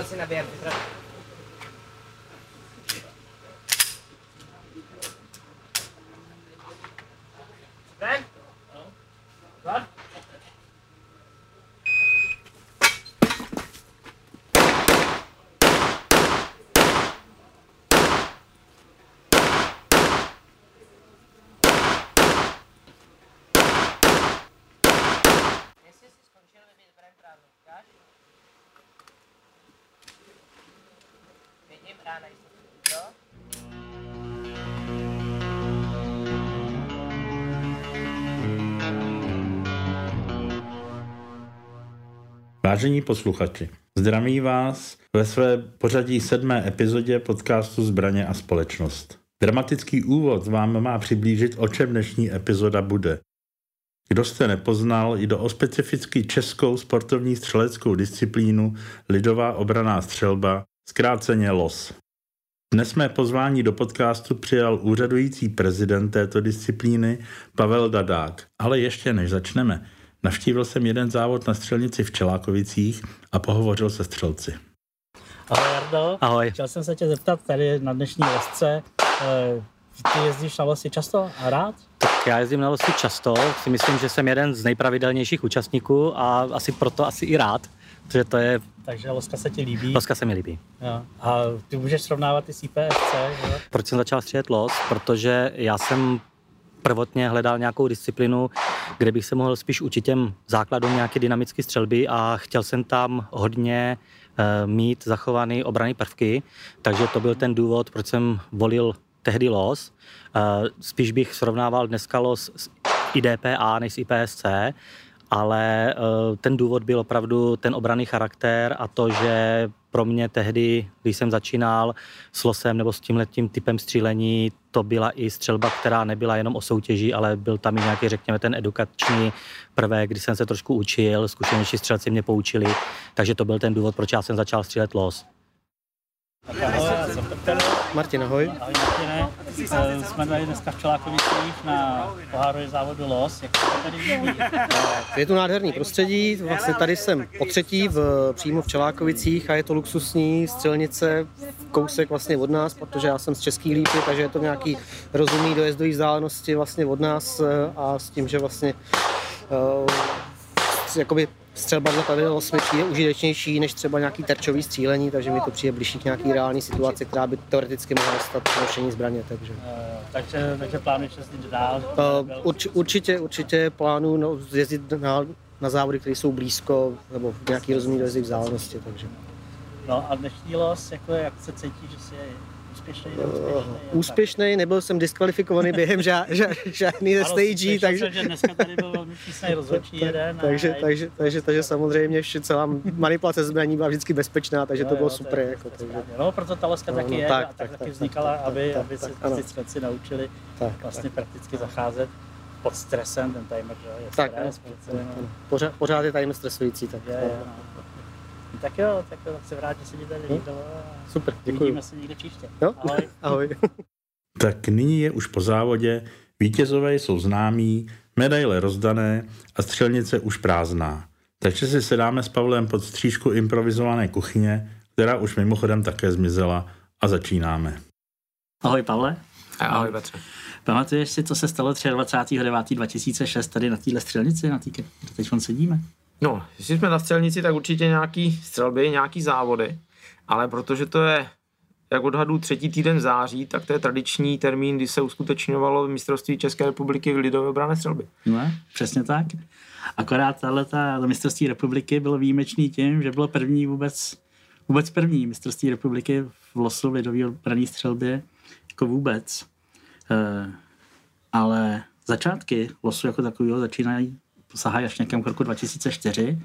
assim na beira. Jistotu, jo? Vážení posluchači, zdraví vás ve své pořadí sedmé epizodě podcastu Zbraně a společnost. Dramatický úvod vám má přiblížit, o čem dnešní epizoda bude. Kdo jste nepoznal, jde o specificky českou sportovní střeleckou disciplínu lidová obraná střelba, zkráceně LOS. Dnes jsme pozvání do podcastu přijal úřadující prezident této disciplíny Pavel Dadák. Ale ještě než začneme, navštívil jsem jeden závod na střelnici v Čelákovicích a pohovořil se střelci. Ahoj Jardo. Ahoj. Chtěl jsem se tě zeptat tady na dnešní lesce. eh, Ty jezdíš na lesy často a rád? Tak já jezdím na lesy často, si myslím, že jsem jeden z nejpravidelnějších účastníků a asi proto asi i rád, protože to je, Takže leska se ti líbí. loska se mi líbí. Jo. A ty můžeš srovnávat i s IPSC, jo? Proč jsem začal střílet los? Protože já jsem prvotně hledal nějakou disciplínu, kde bych se mohl spíš učit těm základům nějaké dynamické střelby a chtěl jsem tam hodně eh, mít zachovaný obrany prvky, takže to byl ten důvod, proč jsem volil tehdy los. Eh, Spíš bych srovnával dneska los s IDPA než s IPSC, ale eh, ten důvod byl opravdu ten obraný charakter a to, že pro mě tehdy, když jsem začínal s losem nebo s tímhletím typem střílení, to byla i střelba, která nebyla jenom o soutěži, ale byl tam i nějaký, řekněme, ten edukační prvek, kdy jsem se trošku učil, zkušenější střelci mě poučili, takže to byl ten důvod, proč já jsem začal střílet los. Tak ahoj, já jsem Petr. Martin, ahoj. Ahoj Martine. Eh, Jsme tady dneska v Čelákovicích na pohárově závodu LOS. Jak to tady líbí? Je tu nádherný prostředí, vlastně tady jsem po třetí v, přímo v Čelákovicích a je to luxusní střelnice, kousek vlastně od nás, protože já jsem z Český lípy, takže je to nějaký rozumný dojezdový vzdálenosti vlastně od nás eh, a s tím, že vlastně uh, jakoby střelba na tady mi přijde užitečnější než třeba nějaký terčový střílení, takže mi to přijde blížší k nějaký reální situaci, která by teoreticky mohla nastat při nošení zbraně. Takže. Eh, Takže, takže plánuješ jezdit dál? Uh, urč, určitě, určitě plánu no, jezdit na, na závody, které jsou blízko, nebo v nějaký rozumný vzdálenosti, takže. No a dnešní los, jako jak se cítíš, že jsi úspěšný, Uh, neúspěšný? úspěšný, nebyl jsem diskvalifikovaný během ža, ža, žádný ze stage, takže, Jsem, že dneska tady byl velmi přísný rozhodčí jeden. a- takže, takže, takže, takže samozřejmě vše, celá manipulace zbraní byla vždycky bezpečná, takže Jo, to jo, bylo je- super. to Jako, takže, správně. No, proto ta leska No, taky no, je tak, a tak, tak, taky tak, vznikala, tak, aby, tak, aby se tak, ano. ty střelci naučili tak, vlastně prakticky zacházet pod stresem, ten timer, že jo, je tak, stres, no. pořád, pořád je tady stresující. Tak, je, no. Tak jo, tak jo, tak se vrátí se ti tady líbilo a Super, děkuji. uvidíme se někde příště. Jo? Ahoj. Ahoj. Tak nyní je už po závodě, vítězové jsou známí, medaile rozdané a střelnice už prázdná. Takže si sedáme s Pavlem pod střížku improvizované kuchyně, která už mimochodem také zmizela a začínáme. Ahoj Pavle. Ahoj Petře. Pamatuješ si, co se stalo 23.9.2006 tady na téhle střelnici, na té, kde teď sedíme? No, jestli jsme na střelnici, tak určitě nějaký střelby, nějaký závody, ale protože to je, jak odhadu, třetí týden v září, tak to je tradiční termín, kdy se uskutečňovalo mistrovství České republiky v lidové obrané střelby. No, přesně tak. Akorát tahle ta mistrovství republiky bylo výjimečný tím, že bylo první vůbec, vůbec první mistrovství republiky v losu v lidové obrané střelbě jako vůbec. E, ale začátky losu jako takového začínají, sahají až někam k roku 2004,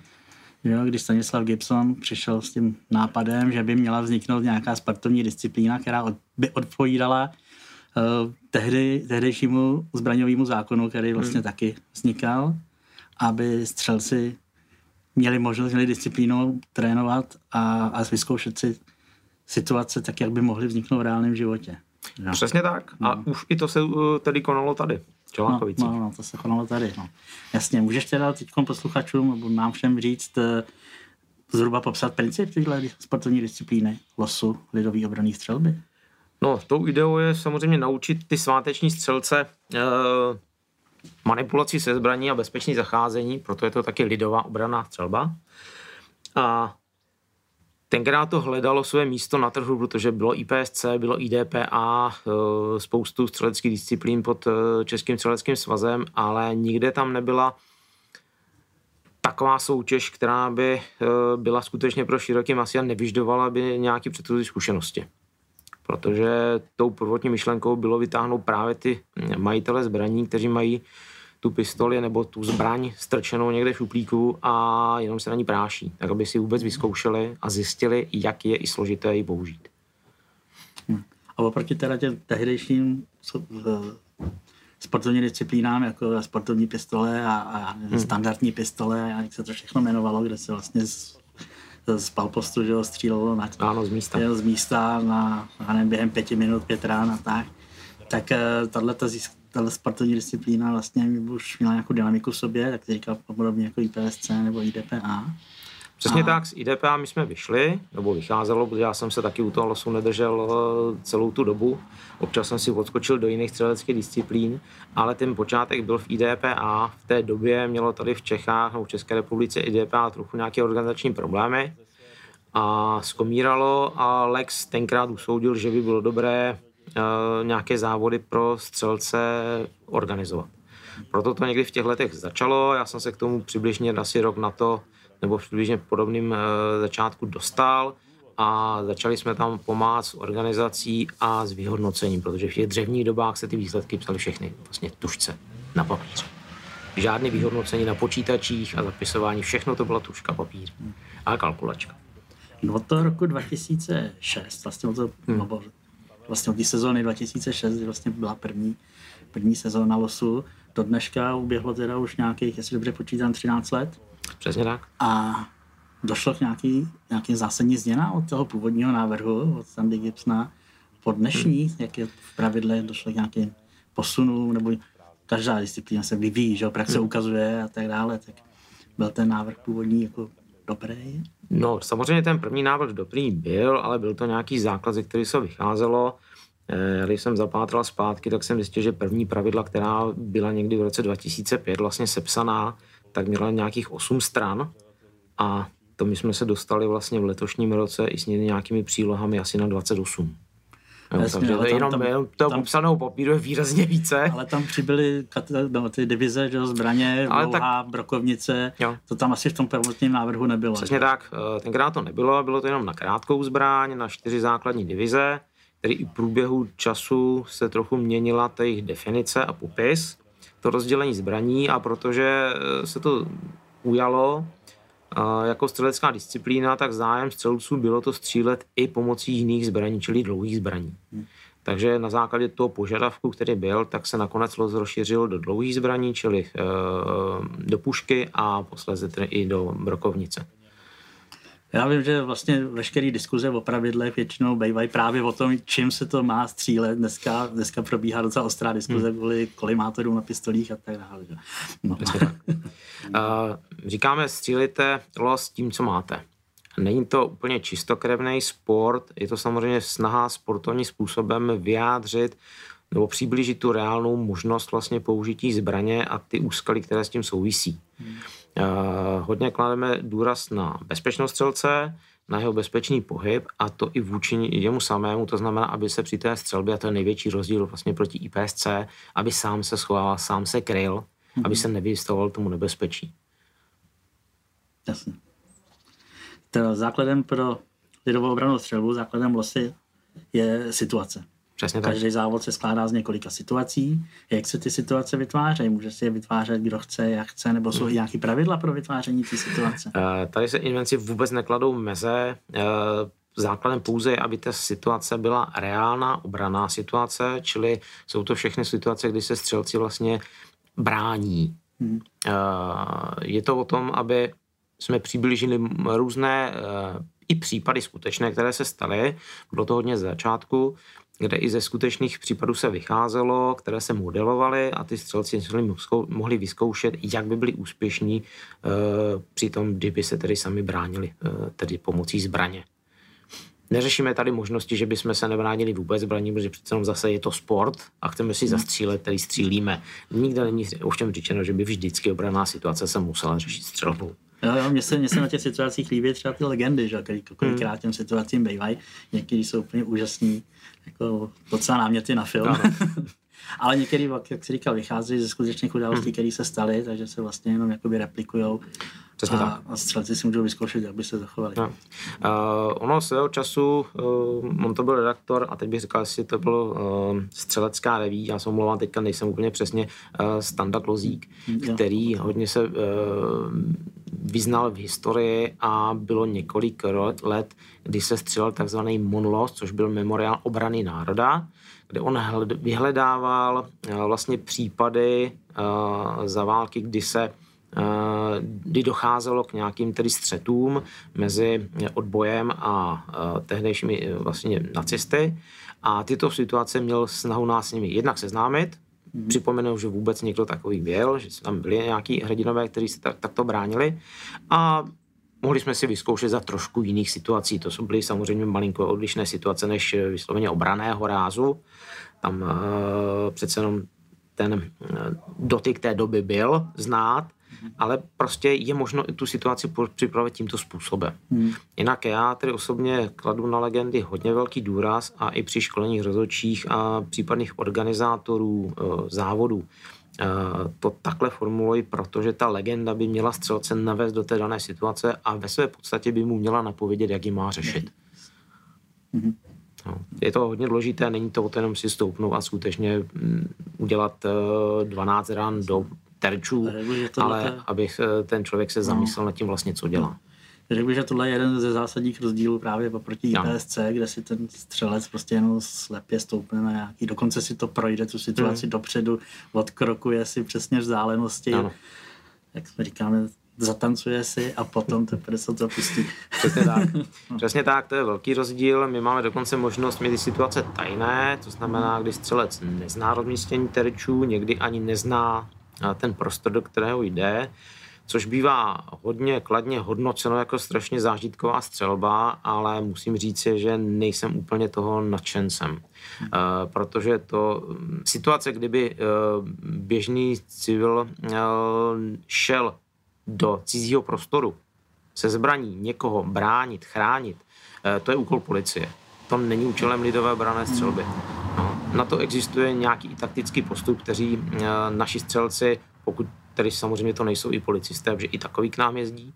jo, když Stanislav Gibson přišel s tím nápadem, že by měla vzniknout nějaká sportovní disciplína, která od, by odpovídala uh, tehdy, tehdejšímu zbraňovému zákonu, který vlastně hmm. taky vznikal, aby střelci měli možnost, měli disciplínu trénovat a, a vyzkoušet si situace tak, jak by mohly vzniknout v reálném životě. No. Přesně tak. A už i to se uh, tedy konalo tady, v Čelákovicích. No, no, no, to se konalo tady. No. Jasně, můžeš teda teď posluchačům nebo nám všem říct, eh, zhruba popsat princip téhle sportovní disciplíny, losu, lidový obraný střelby? No, tou ideou je samozřejmě naučit ty sváteční střelce eh, manipulaci se zbraní a bezpečný zacházení, proto je to taky lidová obraná střelba. A tenkrát to hledalo své místo na trhu, protože bylo IPSC, bylo IDPA, eh, spoustu střeleckých disciplín pod eh, Českým střeleckým svazem, ale nikde tam nebyla taková soutěž, která by eh, byla skutečně pro široký masy a nevyždovala by nějaký předchozí zkušenosti. Protože tou prvotní myšlenkou bylo vytáhnout právě ty majitele zbraní, kteří mají tu pistoli nebo tu zbraň strčenou někde v šuplíku a jenom se na ní práší, tak aby si vůbec vyzkoušeli a zjistili, jak je i složité ji použít. A oproti teda těm tehdejším eh, sportovním disciplínám, jako sportovní pistole a, a hmm. standardní pistole, a jak se to všechno jmenovalo, kde se vlastně z, z palpostu že jo, střílelo na, Ano, z místa. z místa na, já nevím, během pěti minut, pět rán a tak. Tak tahle tahle sportovní disciplína vlastně už měla nějakou dynamiku v sobě, tak říkal podobně jako IPSC nebo IDPA. Přesně A- tak, z IDPA my jsme vyšli, nebo vycházelo, protože já jsem se taky u toho losu nedržel eh, celou tu dobu. Občas jsem si odskočil do jiných střeleckých disciplín, ale ten počátek byl v IDPA. V té době mělo tady v Čechách nebo v České republice IDPA trochu nějaké organizační problémy a skomíralo a Lex tenkrát usoudil, že by bylo dobré nějaké závody pro střelce organizovat. Proto to někdy v těch letech začalo, já jsem se k tomu přibližně asi rok na to, nebo v přibližně podobným eh, začátku dostal a začali jsme tam pomáhat s organizací a s vyhodnocením, protože v těch dřevních dobách se ty výsledky psaly všechny vlastně tušce na papíře. Žádné vyhodnocení na počítačích a zapisování, všechno to byla tuška papír a kalkulačka. No toho roku 2006, vlastně to, hmm. Vlastně od té sezóny 2006, kdy vlastně byla první, první sezóna losu, do dneška uběhlo teda už nějakých, jestli dobře počítám, 13 let Přesně tak. a došlo k nějaký, nějaký zásadní změna od toho původního návrhu, od Sandy Gibsona po dnešní, hmm. jak je v pravidle došlo k nějakým posunům, nebo každá disciplína se vyvíjí, že jo, praxe hmm. ukazuje a tak dále, tak byl ten návrh původní jako dobrý. No, samozřejmě ten první návrh dobrý byl, ale byl to nějaký základ, ze který se vycházelo. Eh, Když jsem zapátral zpátky, tak jsem zjistil, že první pravidla, která byla někdy v roce 2005 vlastně sepsaná, tak měla nějakých 8 stran a to my jsme se dostali vlastně v letošním roce i s nějakými přílohami asi na 28. Jasně, takže ale to tam- jenom, tam- jenom toho tam- popsaného papíru je výrazně více. Ale tam přibyly no, ty divize, že zbraně, Ale dlouhá, brokovnice, Jo. to tam asi v tom prvotním návrhu nebylo. Přesně že? tak, eh, tenkrát to nebylo, bylo to jenom na krátkou zbraň, na čtyři základní divize, který i v průběhu času se trochu měnila ta jejich definice a popis, to rozdělení zbraní a protože eh, se to ujalo jako střelecká disciplína, tak zájem střelců bylo to střílet i pomocí jiných zbraní, čili dlouhých zbraní. Takže na základě toho požadavku, který byl, tak se nakonec los rozšířil do dlouhých zbraní, čili eh, do pušky a posléze tedy i do brokovnice. Já vím, že vlastně veškeré diskuze o pravidlech většinou bývají právě o tom, čím se to má střílet. Dneska, dneska probíhá docela ostrá diskuze hmm. kvůli kolimátorům na pistolích a tak dále. No. Uh, říkáme, střílíte los tím, co máte. Není to úplně čistokrevný sport, je to samozřejmě snaha sportovním způsobem vyjádřit nebo přiblížit tu reálnou možnost vlastně použití zbraně a ty úskaly, které s tím souvisí. Hmm. Uh, hodně klademe důraz na bezpečnost střelce, na jeho bezpečný pohyb a to i vůči jemu samému, to znamená, aby se při té střelbě, a to je největší rozdíl vlastně proti IPSC, aby sám se schoval, sám se kryl, hmm. aby se nevystavoval tomu nebezpečí. Jasně. Teda základem pro lidovou obranou střelbu, základem losy je situace. Přesně tak. Každý závod se skládá z několika situací. Jak se ty situace vytvářejí? Může si je vytvářet, kdo chce, jak chce, nebo jsou i nějaké pravidla pro vytváření té situace? Eh, Tady se invenci vůbec nekladou meze. Eh, Základem pouze je, aby ta situace byla reálná obraná situace, čili jsou to všechny situace, kdy se střelci vlastně brání. Hmm. Eh, Je to o tom, aby jsme přiblížili různé i případy skutečné, které se staly, bylo to hodně z začátku, kde i ze skutečných případů se vycházelo, které se modelovaly a ty střelci mohli vyzkoušet, jak by byli úspěšní uh, při tom, kdyby se tedy sami bránili, uh, tedy pomocí zbraně. Neřešíme tady možnosti, že bychom se nebránili vůbec zbraní, protože přece jenom zase je to sport a chceme si zastřílet, který střílíme. Nikde není ovšem řečeno, že by vždycky obraná situace se musela řešit střelbou. Jo, jo, mně se, mně se na těch situacích líbí třeba ty legendy, že kolikrát těm situacím bývají. Někdy jsou úplně úžasný, jako docela náměty na film. Ale některý, jak jsi říkal, vychází ze skutečných událostí, hmm. které se staly, takže se vlastně jenom jakoby replikujou. Přesně a, tak. a střelci si můžou vyzkoušet, jak by se zachovali. No. Uh, ono svého času, uh, on to byl redaktor a teď bych říkal, jestli to bylo uh, střelecká reví, já se omlouvám, teďka nejsem úplně přesně, uh, Standa Klozík, hmm, který hodně se uh, vyznal v historii a bylo několik let, kdy se střelil takzvaný Monlos, což byl memoriál obrany národa, kde on vyhledával vlastně případy za války, kdy se kdy docházelo k nějakým tedy střetům mezi odbojem a tehdejšími vlastně nacisty. A tyto situace měl snahu nás s nimi jednak seznámit, hmm. připomenout, že vůbec někdo takový byl, že tam byli nějaký hrdinové, kteří se tak, takto bránili. A mohli jsme si vyzkoušet za trošku jiných situací. To jsou byly samozřejmě malinko odlišné situace než vysloveně obraného rázu. Tam uh, přece jenom ten uh, dotyk té doby byl znát, ale prostě je možno i tu situaci připravit tímto způsobem. Hmm. Jinak já tedy osobně kladu na legendy hodně velký důraz a i při školeních rozhodčích a případných organizátorů závodů to takhle formuluji, protože ta legenda by měla střelce navést do té dané situace a ve své podstatě by mu měla napovědět, jak ji má řešit. Mm-hmm. No, je to hodně důležité, není to o to jenom si stoupnout a skutečně mm, udělat 12 ran do terčů, ale aby eh, ten člověk se zamyslel nad tím vlastně, co dělá. Řekl bych, že tohle je jeden ze zásadních rozdílů právě oproti IPSC, kde si ten střelec prostě jenom slepě stoupne na nějaký, dokonce si to projde tu situaci hmm. dopředu, odkrokuje si přesně vzdálenosti, ano. jak jsme říkáme, zatancuje si a potom teprve se to pustí. Přesně tak. Přesně tak, to je velký rozdíl. My máme dokonce možnost mít situace tajné, to znamená, kdy střelec nezná rozmístění terčů, někdy ani nezná ten prostor, do kterého jde což bývá hodně kladně hodnoceno jako strašně zážitková střelba, ale musím říct, že nejsem úplně toho nadšencem. Hmm. Uh, protože to mm, situace, kdyby uh, běžný civil uh, šel do cizího prostoru se zbraní někoho bránit, chránit, to je úkol policie. To není účelem lidové obrané střelby. No, na to existuje nějaký taktický postup, kteří naši střelci, pokud tedy samozřejmě to nejsou i policisté, protože i takový k nám jezdí,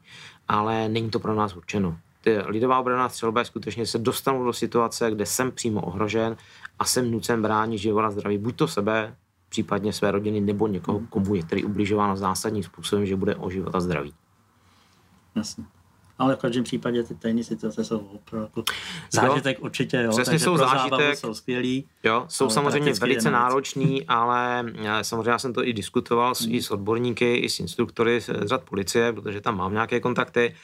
ale není to pro nás určeno. Ty lidová obraná střelba je skutečně se dostanu do situace, kde jsem přímo ohrožen a jsem nucen bránit život a zdraví buď to sebe, případně své rodiny, nebo někoho, komu je který ubližováno zásadním způsobem, že bude o život a zdraví. Jasně. Ale v každém případě ty tajné situace jsou opravdu zážitek jo, určitě, jo. Přesně jsou zážitek. Jsou skvělý. Jo, jsou samozřejmě velice náročný, ale samozřejmě já jsem to i diskutoval s, hmm. i s odborníky, i s instruktory z řad policie, protože tam mám nějaké kontakty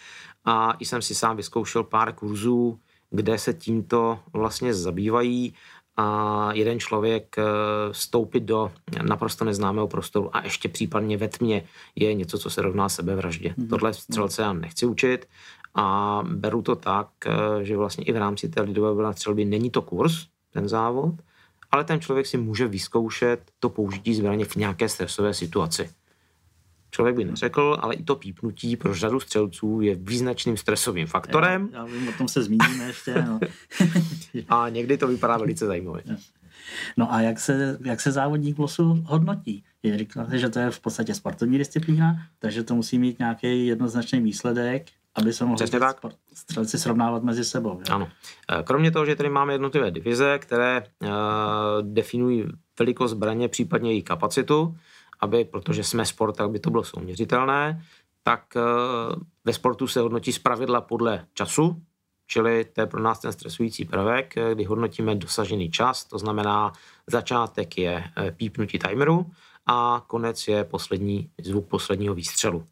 a i jsem si sám vyzkoušel pár kurzů, kde se tímto vlastně zabývají a jeden člověk eh, vstoupit do naprosto neznámého prostoru a ještě případně ve tmě je něco, co se rovná sebevraždě. Mm-hmm. Tohle střelce já nechci učit a beru to tak, eh, že vlastně i v rámci té lidové střelby není to kurz, ten závod, ale ten člověk si může vyzkoušet to použití zbraně v nějaké stresové situaci člověk by neřekl, ale i to pípnutí pro řadu střelců je význačným stresovým faktorem. Já, já vím, o tom se zmíníme ještě. No. a někdy to vypadá velice zajímavě. No a jak se, jak se závodník losu hodnotí? Je říkáte, že to je v podstatě sportovní disciplína, takže to musí mít nějaký jednoznačný výsledek, aby se mohli tak. střelci srovnávat mezi sebou. Jo? Ano. E, kromě toho, že tady máme jednotlivé divize, které uh, definují velikost zbraně, případně její kapacitu, aby, protože jsme sport, tak by to bylo souměřitelné, tak eh, ve sportu se hodnotí pravidla podle času, čili to je pro nás ten stresující prvek, eh, kdy hodnotíme dosažený čas, to znamená začátek je eh, pípnutí timeru a konec je poslední zvuk posledního výstřelu.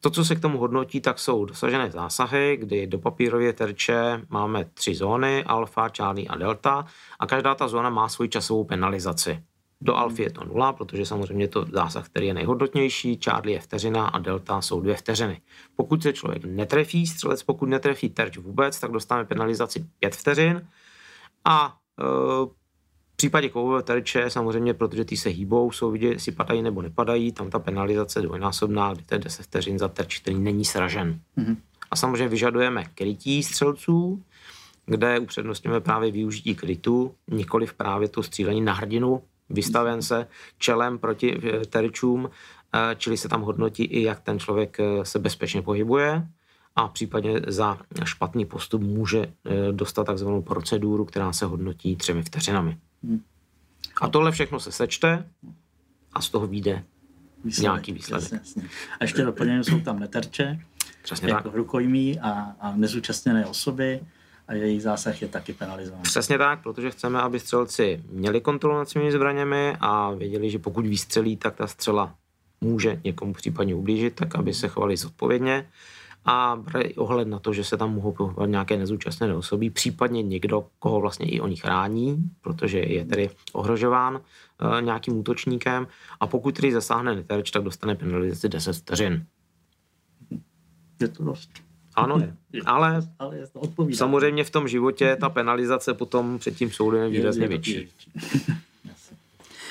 To, co se k tomu hodnotí, tak jsou dosažené zásahy, kdy do papírově terče máme tři zóny, alfa, charlie a delta a každá ta zóna má svoji časovou penalizaci. Do alfy je to nula, protože samozřejmě je to zásah, který je nejhodnotnější, Charlie je vteřina a delta jsou dvě vteřiny. Pokud se člověk netrefí, střelec pokud netrefí terč vůbec, tak dostane penalizaci pět vteřin a e, v případě kovové terče samozřejmě, protože ty se hýbou, jsou vidět, jestli padají nebo nepadají, tam ta penalizace je dvojnásobná, kdy to je 10 vteřin za terč, který není sražen. Mm-hmm. A samozřejmě vyžadujeme krytí střelců, kde upřednostňujeme právě využití krytu, nikoli právě to střílení na hrdinu, vystaven se čelem proti eh, terčům, eh, čili se tam hodnotí i, jak ten člověk eh, se bezpečně pohybuje a případně za špatný postup může dostat takzvanou proceduru, která se hodnotí třemi vteřinami. A tohle všechno se sečte a z toho vyjde výsledek, nějaký výsledek. Jasně, jasně. A ještě doplněno jsou tam neterče, Přesně jako tak. rukojmí a, a nezúčastněné osoby a jejich zásah je taky penalizovaný. Přesně tak, protože chceme, aby střelci měli kontrolu nad svými zbraněmi a věděli, že pokud vystřelí, tak ta střela může někomu případně ublížit, tak aby se chovali zodpovědně a brali ohled na to, že se tam mohou pohybovat nějaké nezúčastněné osoby, případně někdo, koho vlastně i oni chrání, protože je tedy ohrožován e, nějakým útočníkem a pokud tedy zasáhne neterč, tak dostane penalizaci 10 vteřin. Je to dost. Ano, je. ale, ale samozřejmě v tom životě ta penalizace potom před tím soudem je výrazně je, větší.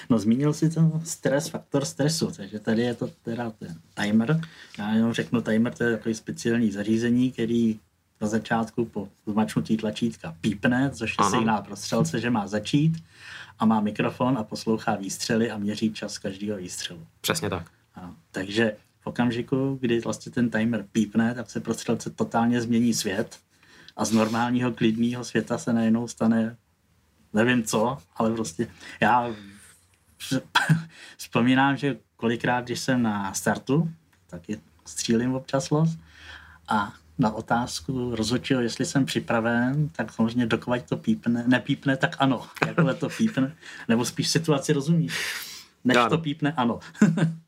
No zmínil si ten stres, faktor stresu, takže tady je to teda ten timer. Já jenom řeknu, timer to je takový speciální zařízení, který na začátku po zmačnutí tlačítka pípne, což je signál pro střelce, že má začít a má mikrofon a poslouchá výstřely a měří čas každého výstřelu. Přesně tak. Ano. Takže okamžiku, kdy vlastně ten timer pípne, tak se pro střelce totálně změní svět a z normálního klidného světa se najednou stane nevím co, ale prostě já vzpomínám, že kolikrát, když jsem na startu, taky střílím občas los a na otázku rozhodčího, jestli jsem připraven, tak samozřejmě dokovat to pípne, nepípne, tak ano, jakhle to pípne, nebo spíš situaci rozumíš. Než to pípne, ano.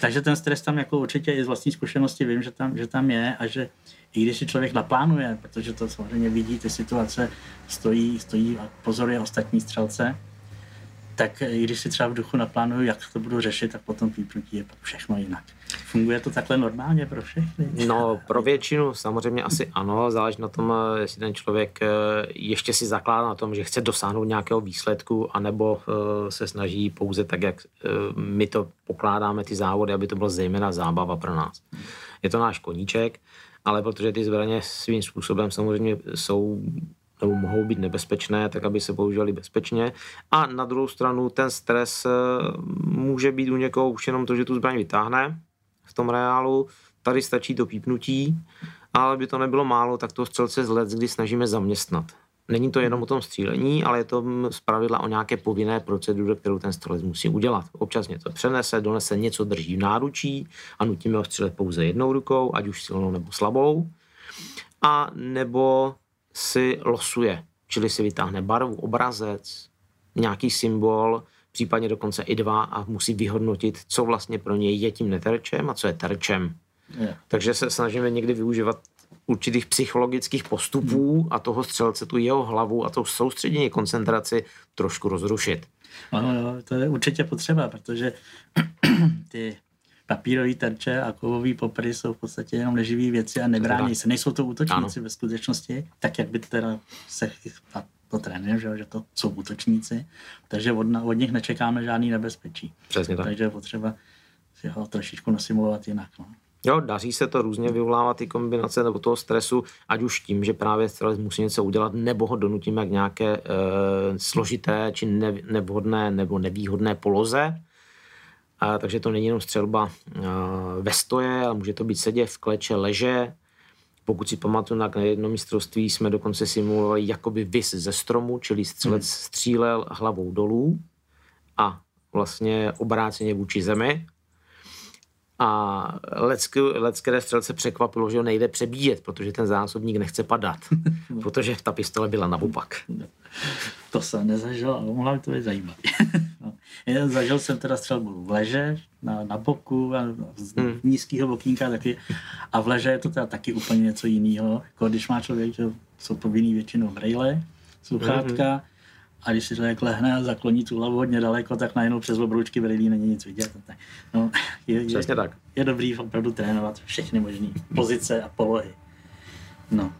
Takže ten stres tam jako určitě i z vlastní zkušenosti vím, že tam, že tam je a že i když si člověk naplánuje, protože to samozřejmě vidí, ty situace stojí, stojí a pozoruje ostatní střelce, tak i když si třeba v duchu naplánuju, jak to budu řešit, tak potom výplutí je všechno jinak. Funguje to takhle normálně pro všechny? No, pro většinu samozřejmě asi ano, záleží na tom, jestli ten člověk eh, ještě si zakládá na tom, že chce dosáhnout nějakého výsledku, anebo eh, se snaží pouze tak, jak eh, my to pokládáme, ty závody, aby to byla zejména zábava pro nás. Je to náš koníček, ale protože ty zbraně svým způsobem samozřejmě jsou nebo mohou být nebezpečné, tak aby se používali bezpečně. A na druhou stranu ten stres eh, může být u někoho už jenom to, že tu zbraň vytáhne v tom reálu. Tady stačí to pípnutí, ale by to nebylo málo, tak to střelce z let, kdy snažíme zaměstnat. Není to jenom o tom střílení, ale je to zpravidla o nějaké povinné proceduře, kterou ten střelec musí udělat. Občas něco přenese, donese něco, drží v náručí a nutíme ho střelet pouze jednou rukou, ať už silnou nebo slabou. A nebo si losuje, čili si vytáhne barvu, obrazec, nějaký symbol, případně dokonce i dva a musí vyhodnotit, co vlastně pro něj je tím neterčem a co je terčem. Je. Takže se snažíme někdy využívat určitých psychologických postupů a toho střelce, tu jeho hlavu a to soustředění koncentraci trošku rozrušit. Ano, to je určitě potřeba, protože ty papírový terče a kovový popry jsou v podstatě jenom neživý věci a nebrání se. Nejsou to útočníci ano. ve skutečnosti, tak jak by teda se to trénuje, že, že to jsou útočníci, takže od, od nich nečekáme žádný nebezpečí. Přesně tak. Takže je potřeba si ho trošičku nasimulovat jinak. No. Jo, daří se to různě vyvolávat ty kombinace nebo toho stresu, ať už tím, že právě střelec musí něco udělat, nebo ho donutíme k nějaké e, složité či ne, nevhodné nebo nevýhodné poloze, a, takže to není jenom střelba a, ve stoje, ale může to být sedě v kleče, leže. Pokud si pamatuju, na jednom mistrovství jsme dokonce simulovali jakoby vys ze stromu, čili střelec hmm. střílel hlavou dolů a vlastně obráceně vůči zemi. A lec, které střelce překvapilo, že ho nejde přebíjet, protože ten zásobník nechce padat, protože ta pistole byla naopak. To se nezažil, ale mohla by to být zajímavé. no. Je, zažil jsem teda střelbu v leže, na, na boku, a z Hmm. nízkého bokínka taky. A v leže je to teda taky úplně něco jiného. Jako když má člověk, že jsou povinný většinou brejle, sluchátka, a když si člověk lehne a zakloní tu hlavu hodně daleko, tak najednou přes obroučky brýlí není nic vidět. Tak, no, je, je, Přesně tak. je dobrý opravdu trénovat všechny možné pozice a polohy. No,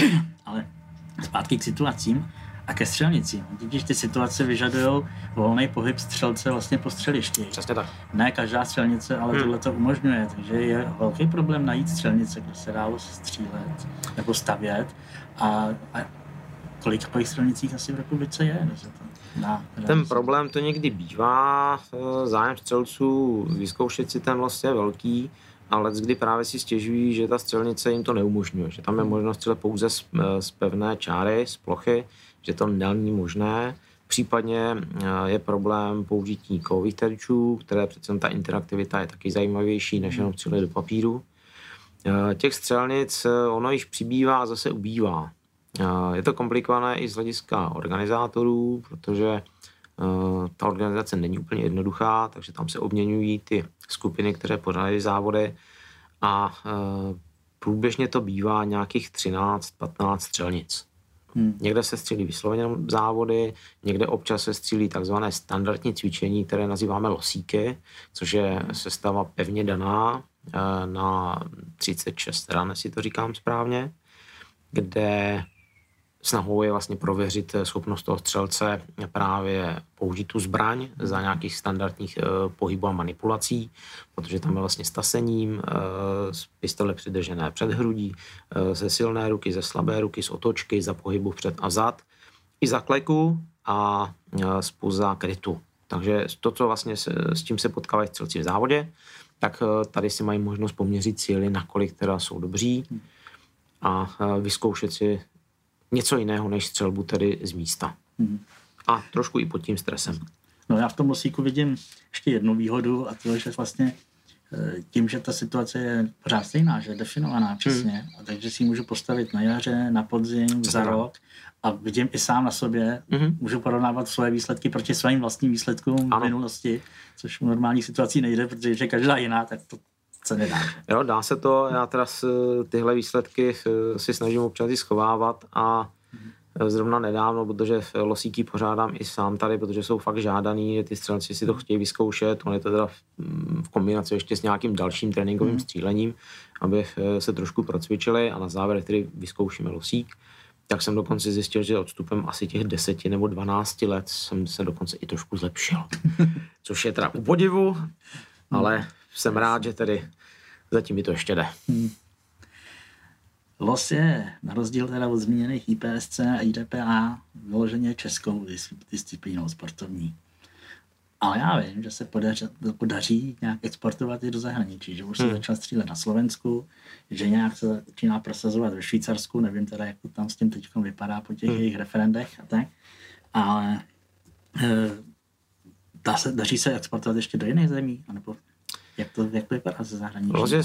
ale zpátky k situacím a ke střelnicím. Totiž ty situace vyžadují volný pohyb střelce vlastně po střelišti. Přesně tak. Ne každá střelnice, ale Hmm. tohle to umožňuje, takže je velký problém najít střelnice, kde se dalo střílet nebo stavět a, a kolik takových střelnicích asi v republice je? Dá, Ten problém to někdy bývá, eh, zájem střelců vyzkoušet si ten vlastně je velký, ale kdy právě si stěžují, že ta střelnice jim to neumožňuje, že tam je možnost střelet pouze z, eh, z pevné čáry, z plochy, že to není možné. Případně eh, je problém použití kovových terčů, které přece ta interaktivita je taky zajímavější, než jenom střelit do papíru. Eh, Těch střelnic eh, ono již přibývá a zase ubývá. Je to komplikované i z hlediska organizátorů, protože ta organizace není úplně jednoduchá, takže tam se obměňují ty skupiny, které pořádají závody a průběžně to bývá nějakých 13-15 střelnic. Hmm. Někde se střílí vysloveně závody, někde občas se střílí takzvané standardní cvičení, které nazýváme losíky, což je sestava pevně daná eh, na 36 ran, jestli to říkám správně, kde snahou je vlastně prověřit eh, schopnost toho střelce právě použít tu zbraň za nějakých standardních eh, pohybů a manipulací, protože tam je vlastně stasením, eh, z pistole přidržené před hrudí, ze silné ruky, ze slabé ruky, z otočky, za pohybu před a zad, i za kleku a spoza krytu. Takže to, co vlastně s, tím se potkávají střelci v závodě, tak tady si mají možnost poměřit síly, nakolik teda jsou dobří a vyzkoušet si něco jiného než střelbu tedy z místa. Hmm. A trošku i pod tím stresem. No já v tom losíku vidím ještě jednu výhodu a to, že vlastně eh, tím, že ta situace je pořád stejná, že je definovaná přesně, a takže si ji můžu postavit na jaře, na podzim, Přesně za rok a vidím i sám na sobě, Mhm. můžu porovnávat svoje výsledky proti svým vlastním výsledkům Ano. v minulosti, což u normálních situací nejde, protože každá jiná, tak to se nedá. Jo, dá se to, já teda tyhle výsledky eh, si snažím občas i schovávat a eh, zrovna nedávno, protože losíky pořádám i sám tady, protože jsou fakt žádaný, že ty střelci si to chtějí vyzkoušet, on je to teda v, mm, kombinaci ještě s nějakým dalším tréninkovým střílením, aby eh, se trošku procvičili a na závěr tedy vyzkoušíme losík. Tak jsem dokonce zjistil, že odstupem asi těch 10 nebo 12 let jsem se dokonce i trošku zlepšil. Což je teda u podivu, ale jsem rád, že tedy zatím mi to ještě jde. Los je, na rozdíl teda od zmíněných IPSC a IDPA, vyloženě českou dis- disciplínou sportovní. Ale já vím, že se podaří, podaří nějak exportovat i do zahraničí, že už se Hmm. začal střílet na Slovensku, že nějak se začíná prosazovat ve Švýcarsku, nevím teda, jak to tam s tím teď vypadá po těch Hmm. jejich referendech a tak, ale e, dá se, daří se exportovat ještě do jiných zemí, anebo jak to, jak to vypadá ze zahraničí? Loz je,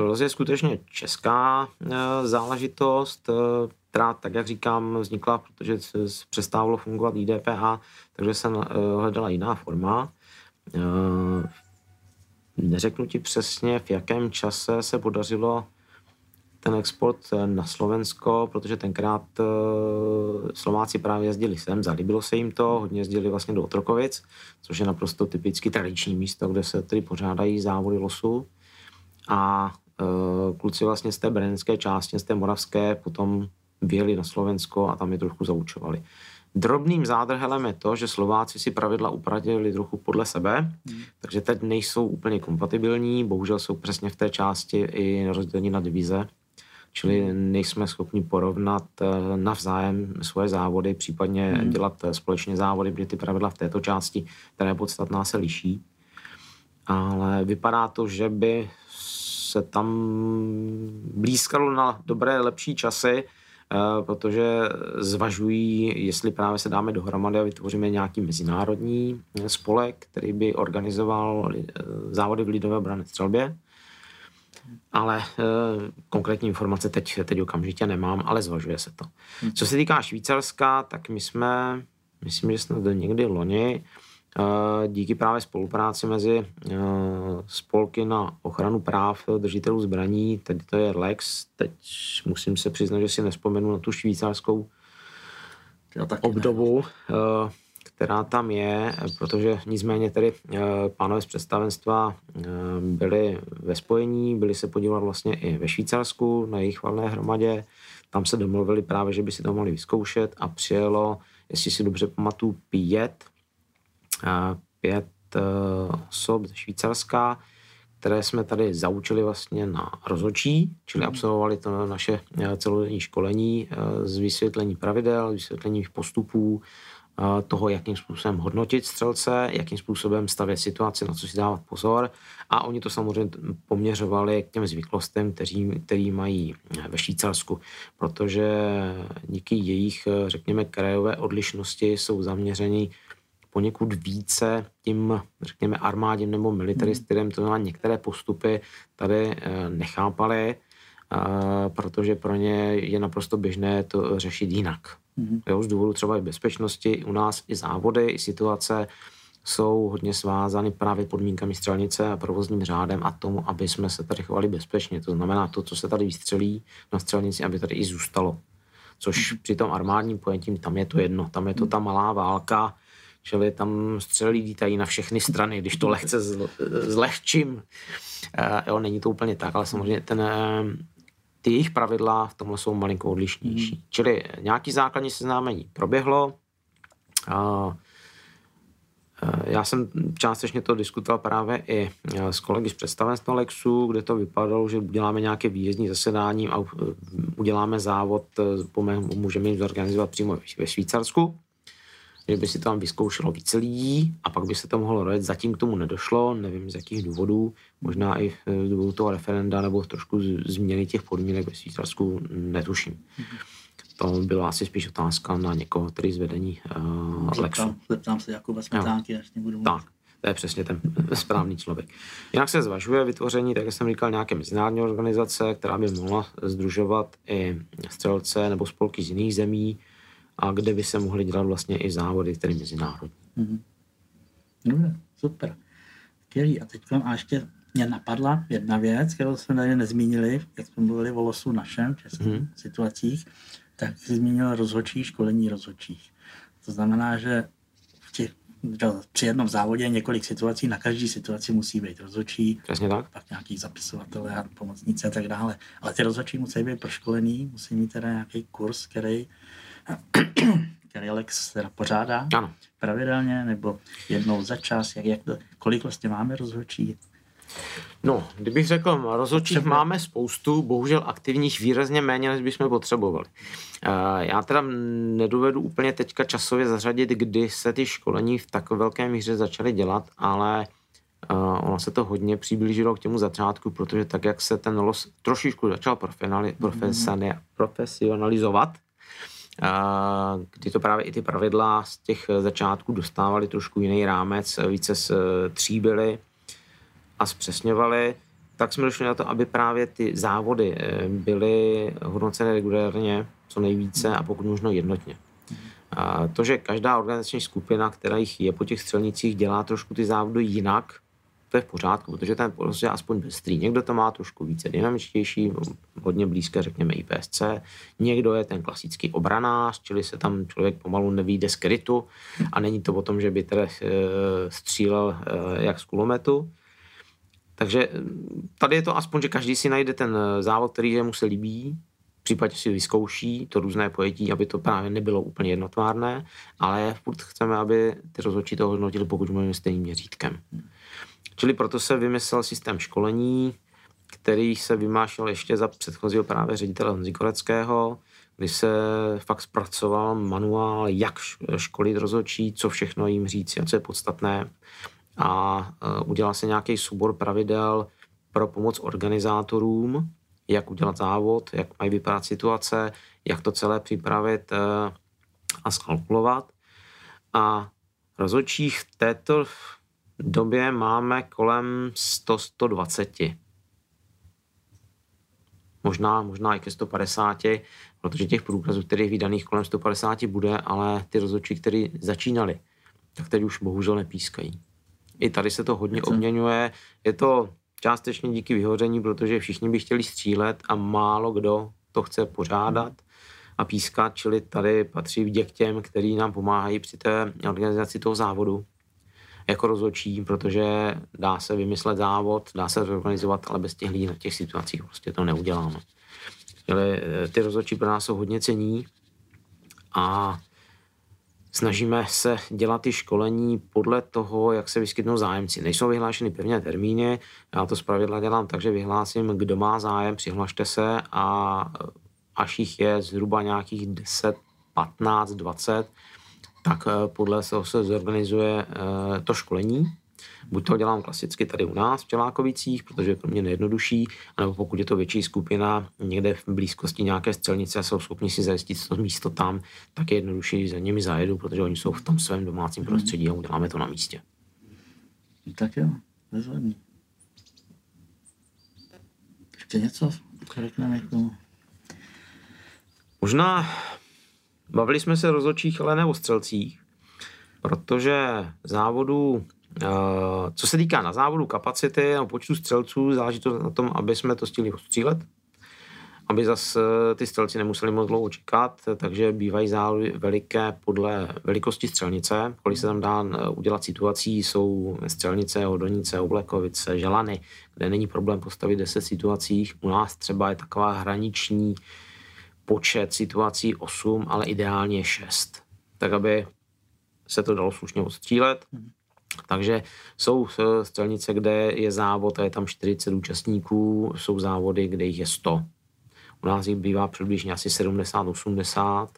Loz je skutečně česká eh, záležitost, eh, která, tak jak říkám, vznikla, protože přestávalo fungovat IDPH, takže se eh, hledala jiná forma. Neřeknu ti přesně, v jakém čase se podařilo ten export eh, na Slovensko, protože tenkrát eh, Slováci právě jezdili sem, zalíbilo se jim to, hodně jezdili vlastně do Otrokovic, což je naprosto typicky tradiční místo, kde se tedy pořádají závody losu. A eh, kluci vlastně z té brněnské části, z té moravské, potom vyjeli na Slovensko a tam je trošku zaučovali. Drobným zádrhelem je to, že Slováci si pravidla upravili trochu podle sebe, takže teď nejsou úplně kompatibilní, bohužel jsou přesně v té části i rozdělení na divize, čili nejsme schopni porovnat eh, navzájem svoje závody, případně hmm. dělat eh, společně závody, protože ty pravidla v této části, která je podstatná, se liší. Ale vypadá to, že by se tam blízkalo na dobré, lepší časy, eh, protože zvažují, jestli právě se dáme dohromady a vytvoříme nějaký mezinárodní spolek, který by organizoval závody v lidové obrané střelbě. Ale eh, konkrétní informace teď, teď okamžitě nemám, ale zvažuje se to. Co se týká Švýcarska, tak my jsme, myslím, že snad někdy loni, eh, díky právě spolupráci mezi eh, spolky na ochranu práv držitelů zbraní, teď to je Lex, teď musím se přiznat, že si nespomenu na tu švýcarskou taky ne. Která tam je, protože nicméně tedy eh, pánové z představenstva eh, byli ve spojení, byli se podívat vlastně i ve Švýcarsku na jejich valné hromadě, tam se domluvili právě, že by si to mohli vyzkoušet a přijelo, jestli si dobře pamatuju, pět, eh, pět osob ze Švýcarska, které jsme tady zaučili vlastně na rozhodčí, čili absolvovali to naše celodenní školení z vysvětlení pravidel, vysvětlení postupů, toho, jakým způsobem hodnotit střelce, jakým způsobem stavět situaci, na co si dávat pozor. A oni to samozřejmě poměřovali k těm zvyklostem, který, který mají ve Švýcarsku, protože díky jejich, řekněme, krajové odlišnosti jsou zaměření poněkud více tím, řekněme, armádním nebo military stylem, to znamená některé postupy tady eh, nechápali, protože pro ně je naprosto běžné to řešit jinak. Mhm. Jo, z důvodu třeba i bezpečnosti u nás i závody, i situace jsou hodně svázány právě podmínkami střelnice a provozním řádem a tomu, aby jsme se tady chovali bezpečně. To znamená to, co se tady vystřelí na střelnici, aby tady i zůstalo. Což při tom armádním pojetím tam je to jedno, tam je to ta malá válka, čili tam střelí lítají na všechny strany, když to lehce zl- zlehčím. Eh, jo, není to úplně tak, ale samozřejmě ten, eh, ty jejich pravidla v tomhle jsou malinko odlišnější. Čili nějaký základní seznámení proběhlo. A eh, já jsem částečně to diskutoval právě i eh, s kolegy z představenstva Lexu, kde to vypadalo, že uděláme nějaké výjezdní zasedání a eh, uděláme závod, můžeme jim zorganizovat přímo ve Švýcarsku že by si to tam vyzkoušelo více lidí a pak by se to mohlo rojet. Zatím k tomu nedošlo, nevím z jakých důvodů, možná i z důvodu toho referenda nebo trošku změny těch podmínek ve Švýcarsku, netuším. To byla asi spíš otázka na někoho, který z vedení uh, Lexu. Zeptám, se Jakuba Smetánky, až nebudu mluvit. Tak, to je přesně ten správný člověk. Jinak se zvažuje vytvoření, tak jak jsem říkal, nějaké mezinárodní organizace, která by mohla združovat i střelce nebo spolky z jiných zemí, a kde by se mohly dělat vlastně i závody, které mezinárodní. Dobře, super. Skvělý. A teď a ještě mě napadla jedna věc, kterou jsme tady nezmínili, jak jsme mluvili o losu našem, v českých Mhm. hmm. situacích, tak jsi zmínil rozhodčí, školení rozhodčích. To znamená, že v těch, při jednom závodě je několik situací, na každý situaci musí být rozhodčí, Přesně tak? pak nějaký zapisovatelé a pomocníci a tak dále. Ale ty rozhodčí musí být proškolený, musí mít teda nějaký kurz, který, který Lex teda pořádá Ano. pravidelně, nebo jednou za čas, jak, jak to, kolik vlastně máme rozhodčí? No, kdybych řekl, rozhodčích Potřebuje. máme spoustu, bohužel aktivních výrazně méně, než bychom potřebovali. Eh, Já teda nedovedu úplně teďka časově zařadit, kdy se ty školení v tak velké míře začaly dělat, ale eh, ono se to hodně přiblížilo k těmu začátku, protože tak, jak se ten los trošičku začal profesionali- profesionali- profesionalizovat, kdy to právě i ty pravidla z těch začátků dostávaly trošku jiný rámec, více se tříbily, a zpřesňovali, tak jsme došli na to, aby právě ty závody eh, byly hodnoceny regulérně, co nejvíce a pokud možno jednotně. A to, že každá organizační skupina, která jich je po těch střelnicích, dělá trošku ty závody jinak, to je v pořádku, protože ten prostě aspoň bystrý. Někdo to má trošku více dynamičtější, hodně blízké, řekněme, IPSC. Někdo je ten klasický obranář, čili se tam člověk pomalu nevíde z krytu a není to o tom, že by teda eh, střílel eh, jak z kulometu. Takže mm, tady je to aspoň, že každý si najde ten eh, závod, který mu se líbí, případně si vyzkouší to různé pojetí, aby to právě nebylo úplně jednotvárné, ale furt chceme, aby ty rozhodčí to hodnotili pokud možno stejným měřítkem. Čili proto se vymyslel systém školení, který se vymášel ještě za předchozího právě ředitele Honzi Koreckého, kdy se fakt zpracoval manuál, jak školit rozhodčí, co všechno jim říct a co je podstatné. A uh, udělal se nějaký soubor pravidel pro pomoc organizátorům, jak udělat závod, jak mají vypadat situace, jak to celé připravit uh, a skalkulovat. A rozhodčích této době máme kolem 100-120 možná, možná i ke 150, protože těch průkazů, kterých vydaných kolem 150 bude, ale ty rozhodčí, kteří začínali tak teď už bohužel nepískají. I tady se to hodně obměňuje. Je to částečně díky vyhoření, protože všichni by chtěli střílet a málo kdo to chce pořádat a pískat, čili tady patří vděk těm, kteří nám pomáhají při té organizaci toho závodu jako rozhodčí, protože dá se vymyslet závod, dá se zorganizovat, ale bez těch lidí na těch situacích prostě to neuděláme. Ale eh, ty rozhodčí pro nás jsou hodně cení a snažíme se dělat ty školení podle toho, jak se vyskytnou zájemci. Nejsou vyhlášeny pevné termíny, já to zpravidla dělám tak, že vyhlásím, kdo má zájem, přihlašte se a až jich je zhruba nějakých 10, 15, 20, tak eh, podle toho se zorganizuje eh, to školení. Buď to dělám klasicky tady u nás v Čelákovicích, protože je pro mě nejjednodušší, nebo pokud je to větší skupina někde v blízkosti nějaké střelnice a jsou schopni si zajistit to místo tam, tak je jednodušší za nimi zajedu, protože oni jsou v tom svém domácím prostředí a uděláme to na místě. Tak jo, bezvadný. Ještě něco řekneme k tomu? Možná bavili jsme se rozhodčích, ale ne o střelcích, protože závodu, eh, co se týká na závodu kapacity a počtu střelců, záleží to na tom, aby jsme to stihli ostřílet, aby zase ty střelci nemuseli moc dlouho čekat, takže bývají závody veliké podle velikosti střelnice, kolik se tam dá eh, udělat situací, jsou střelnice, Hodonice, Oblekovice, Želany, kde není problém postavit 10 situacích. U nás třeba je taková hraniční počet situací 8, ale ideálně 6. Tak, aby se to dalo slušně odstřílet. Takže jsou eh, střelnice, kde je závod a je tam 40 účastníků, jsou závody, kde jich je 100. U nás jich bývá přibližně asi 70-80,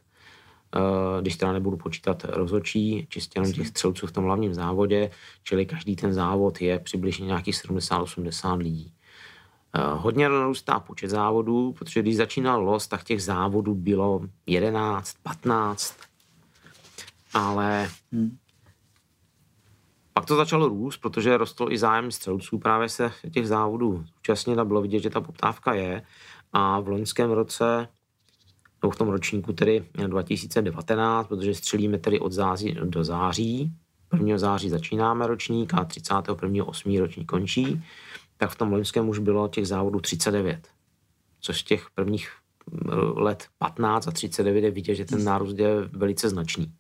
eh, když teda nebudu počítat rozhodčí, čistě jenom těch střelců v tom hlavním závodě, čili každý ten závod je přibližně nějakých 70-80 lidí. Eh, hodně narůstá počet závodů, protože když začínal los, tak těch závodů bylo 11, 15, ale Hmm. pak to začalo růst, protože rostl i zájem střelců právě se těch závodů účastnit a bylo vidět, že ta poptávka je. A v loňském roce, nebo v tom ročníku tedy 2019, protože střelíme tedy od září do září, 1. září začínáme ročník a 31. 8. ročník končí, tak v tom loňském už bylo těch závodů 39. Což z těch prvních mm, let 15 a 39 je vidět, že ten nárůst je velice značný.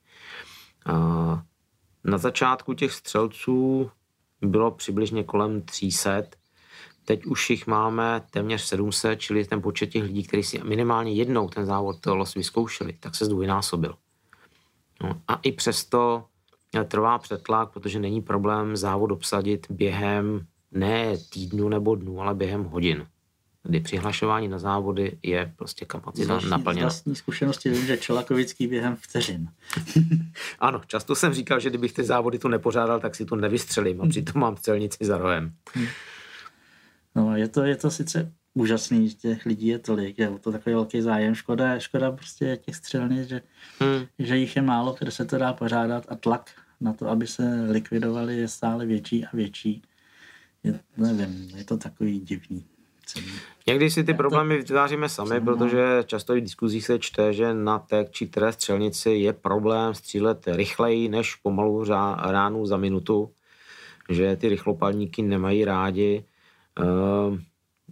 Na začátku těch střelců bylo přibližně kolem 300, teď už jich máme téměř 700, čili ten počet těch lidí, kteří si minimálně jednou ten závod los vyzkoušeli, tak se zdvojnásobil. No, a i přesto trvá přetlak, protože není problém závod obsadit během ne týdnu nebo dnů, ale během hodin. Kdy přihlašování na závody je prostě kapacita Vlastní- Z naplněna. vlastní zkušenosti vím, že Čelakovický během vteřin. Ano, často jsem říkal, že kdybych ty závody tu nepořádal, tak si tu nevystřelím a přitom mám střelnici za rohem. No, je to, je to sice úžasný, že těch lidí je tolik, je to takový velký zájem. Škoda, škoda prostě těch střelnic, že, Hmm. že jich je málo, kde se to dá pořádat a tlak na to, aby se likvidovali, je stále větší a větší. Je, nevím, je to takový divný. Někdy si ty problémy vytváříme sami, protože často i v diskuzích se čte, že na té či které střelnici je problém střílet rychleji než pomalu řá- ránu za minutu, že ty rychlopalníky nemají rádi. Ehm,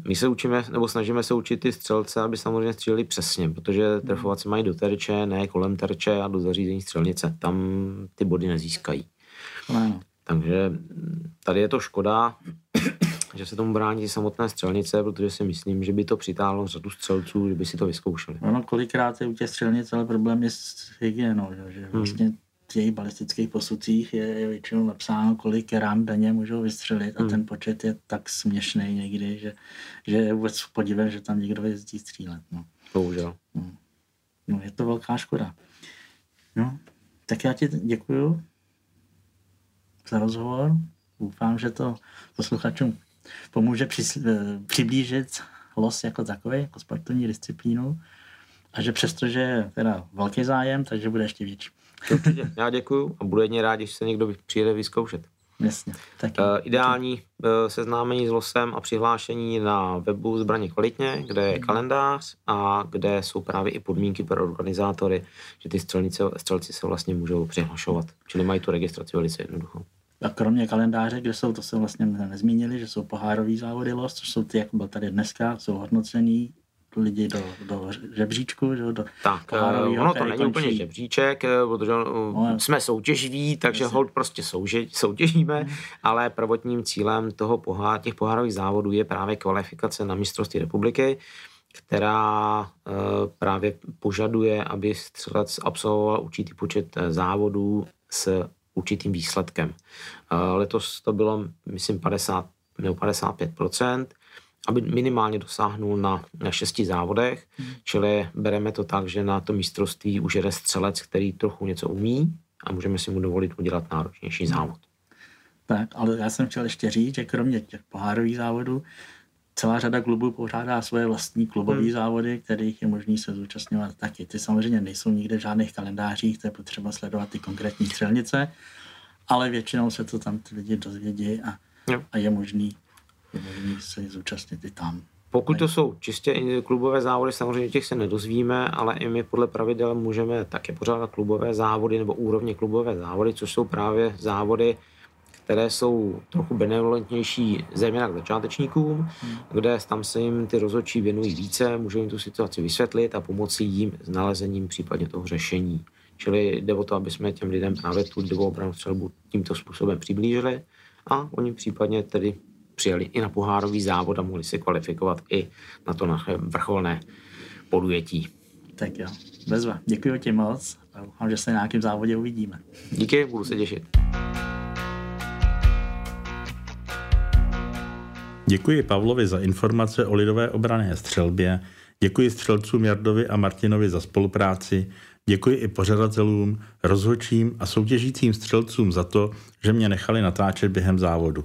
My se učíme, nebo snažíme se učit ty střelce, aby samozřejmě stříleli přesně, protože trefovací mají do terče, ne kolem terče a do zařízení střelnice. Tam ty body nezískají. Ano. Takže mm, tady je to škoda, že se tomu brání samotné střelnice, protože si myslím, že by to přitáhlo řadu střelců, že by si to vyzkoušeli. Ono kolikrát je u těch střelnic, ale problém je s hygienou, že, že vlastně v těch balistických posudcích je, je většinou napsáno, kolik ran denně můžou vystřelit a ten počet je tak směšný někdy, že, že je vůbec podivem, že tam někdo jezdí střílet. No. Bohužel. no, je to velká škoda. No, tak já ti děkuju za rozhovor. Doufám, že to posluchačům pomůže přis, eh, přiblížit los jako takový, jako sportovní disciplínu a že přestože je teda velký zájem, takže bude ještě větší. Já děkuju a budu jedně rád, když se někdo přijede vyzkoušet. Jasně. Tak Uh, ideální uh, seznámení s losem a přihlášení na webu Zbraně kvalitně, kde je kalendář a kde jsou právě i podmínky pro organizátory, že ty střelnice, střelci se vlastně můžou přihlašovat. Čili mají tu registraci velice jednoduchou. A kromě kalendáře, kde jsou, to se vlastně nezmínili, že jsou pohárový závody los, což jsou ty, jak byl tady dneska, jsou hodnocený lidi do, do žebříčku, že, do Tak, uh, ono to není končí- úplně žebříček, eh, protože uh, No, jsme soutěživí, takže hold prostě souže, soutěžíme, ale prvotním cílem toho pohár, těch pohárových závodů je právě kvalifikace na mistrovství republiky, která právě požaduje, aby střelec absolvoval určitý počet eh, závodů s určitým výsledkem. Letos to bylo, myslím, 50 nebo 55 aby minimálně dosáhnul na, na šesti závodech, hmm. čili bereme to tak, že na to mistrovství už jede střelec, který trochu něco umí a můžeme si mu dovolit udělat náročnější závod. Tak, ale já jsem chtěl ještě říct, že kromě těch pohárových závodů celá řada klubů pořádá svoje vlastní klubové hmm. závody, kterých je možný se zúčastňovat taky. Ty samozřejmě nejsou nikde v žádných kalendářích, to je potřeba sledovat ty konkrétní střelnice, ale většinou se to tam ty lidi dozvědí a, Jo. a je možný, je možný se zúčastnit i tam. Pokud to jsou čistě i klubové závody, samozřejmě těch se nedozvíme, ale i my podle pravidel můžeme také pořádat klubové závody nebo úrovně klubové závody, což jsou právě závody, které jsou trochu benevolentnější, zejména k začátečníkům, hmm. kde tam se jim ty rozhodčí věnují více, můžou jim tu situaci vysvětlit a pomoci jim s nalezením případně toho řešení. Čili jde o to, aby jsme těm lidem právě tu dvouobranou střelbu tímto způsobem přiblížili a oni případně tedy přijeli i na pohárový závod a mohli se kvalifikovat i na to naše vrcholné podujetí. Tak jo, bezva. Děkuji ti moc a doufám, že se na nějakém závodě uvidíme. Díky, budu se těšit. Děkuji Pavlovi za informace o lidové obrané střelbě, děkuji střelcům Jardovi a Martinovi za spolupráci, děkuji i pořadatelům, rozhodčím a soutěžícím střelcům za to, že mě nechali natáčet během závodu.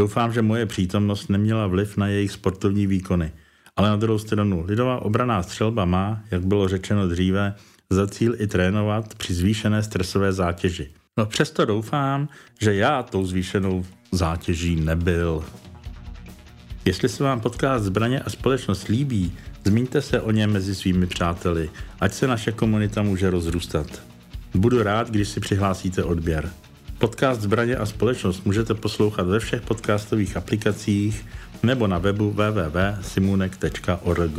Doufám, že moje přítomnost neměla vliv na jejich sportovní výkony, ale na druhou stranu lidová obraná střelba má, jak bylo řečeno dříve, za cíl i trénovat při zvýšené stresové zátěži. No přesto doufám, že já tou zvýšenou zátěží nebyl. Jestli se vám podcast Zbraně a společnost líbí, zmíňte se o něm mezi svými přáteli, ať se naše komunita může rozrůstat. Budu rád, když si přihlásíte odběr. Podcast Zbraně a společnost můžete poslouchat ve všech podcastových aplikacích nebo na webu www.simunek.org.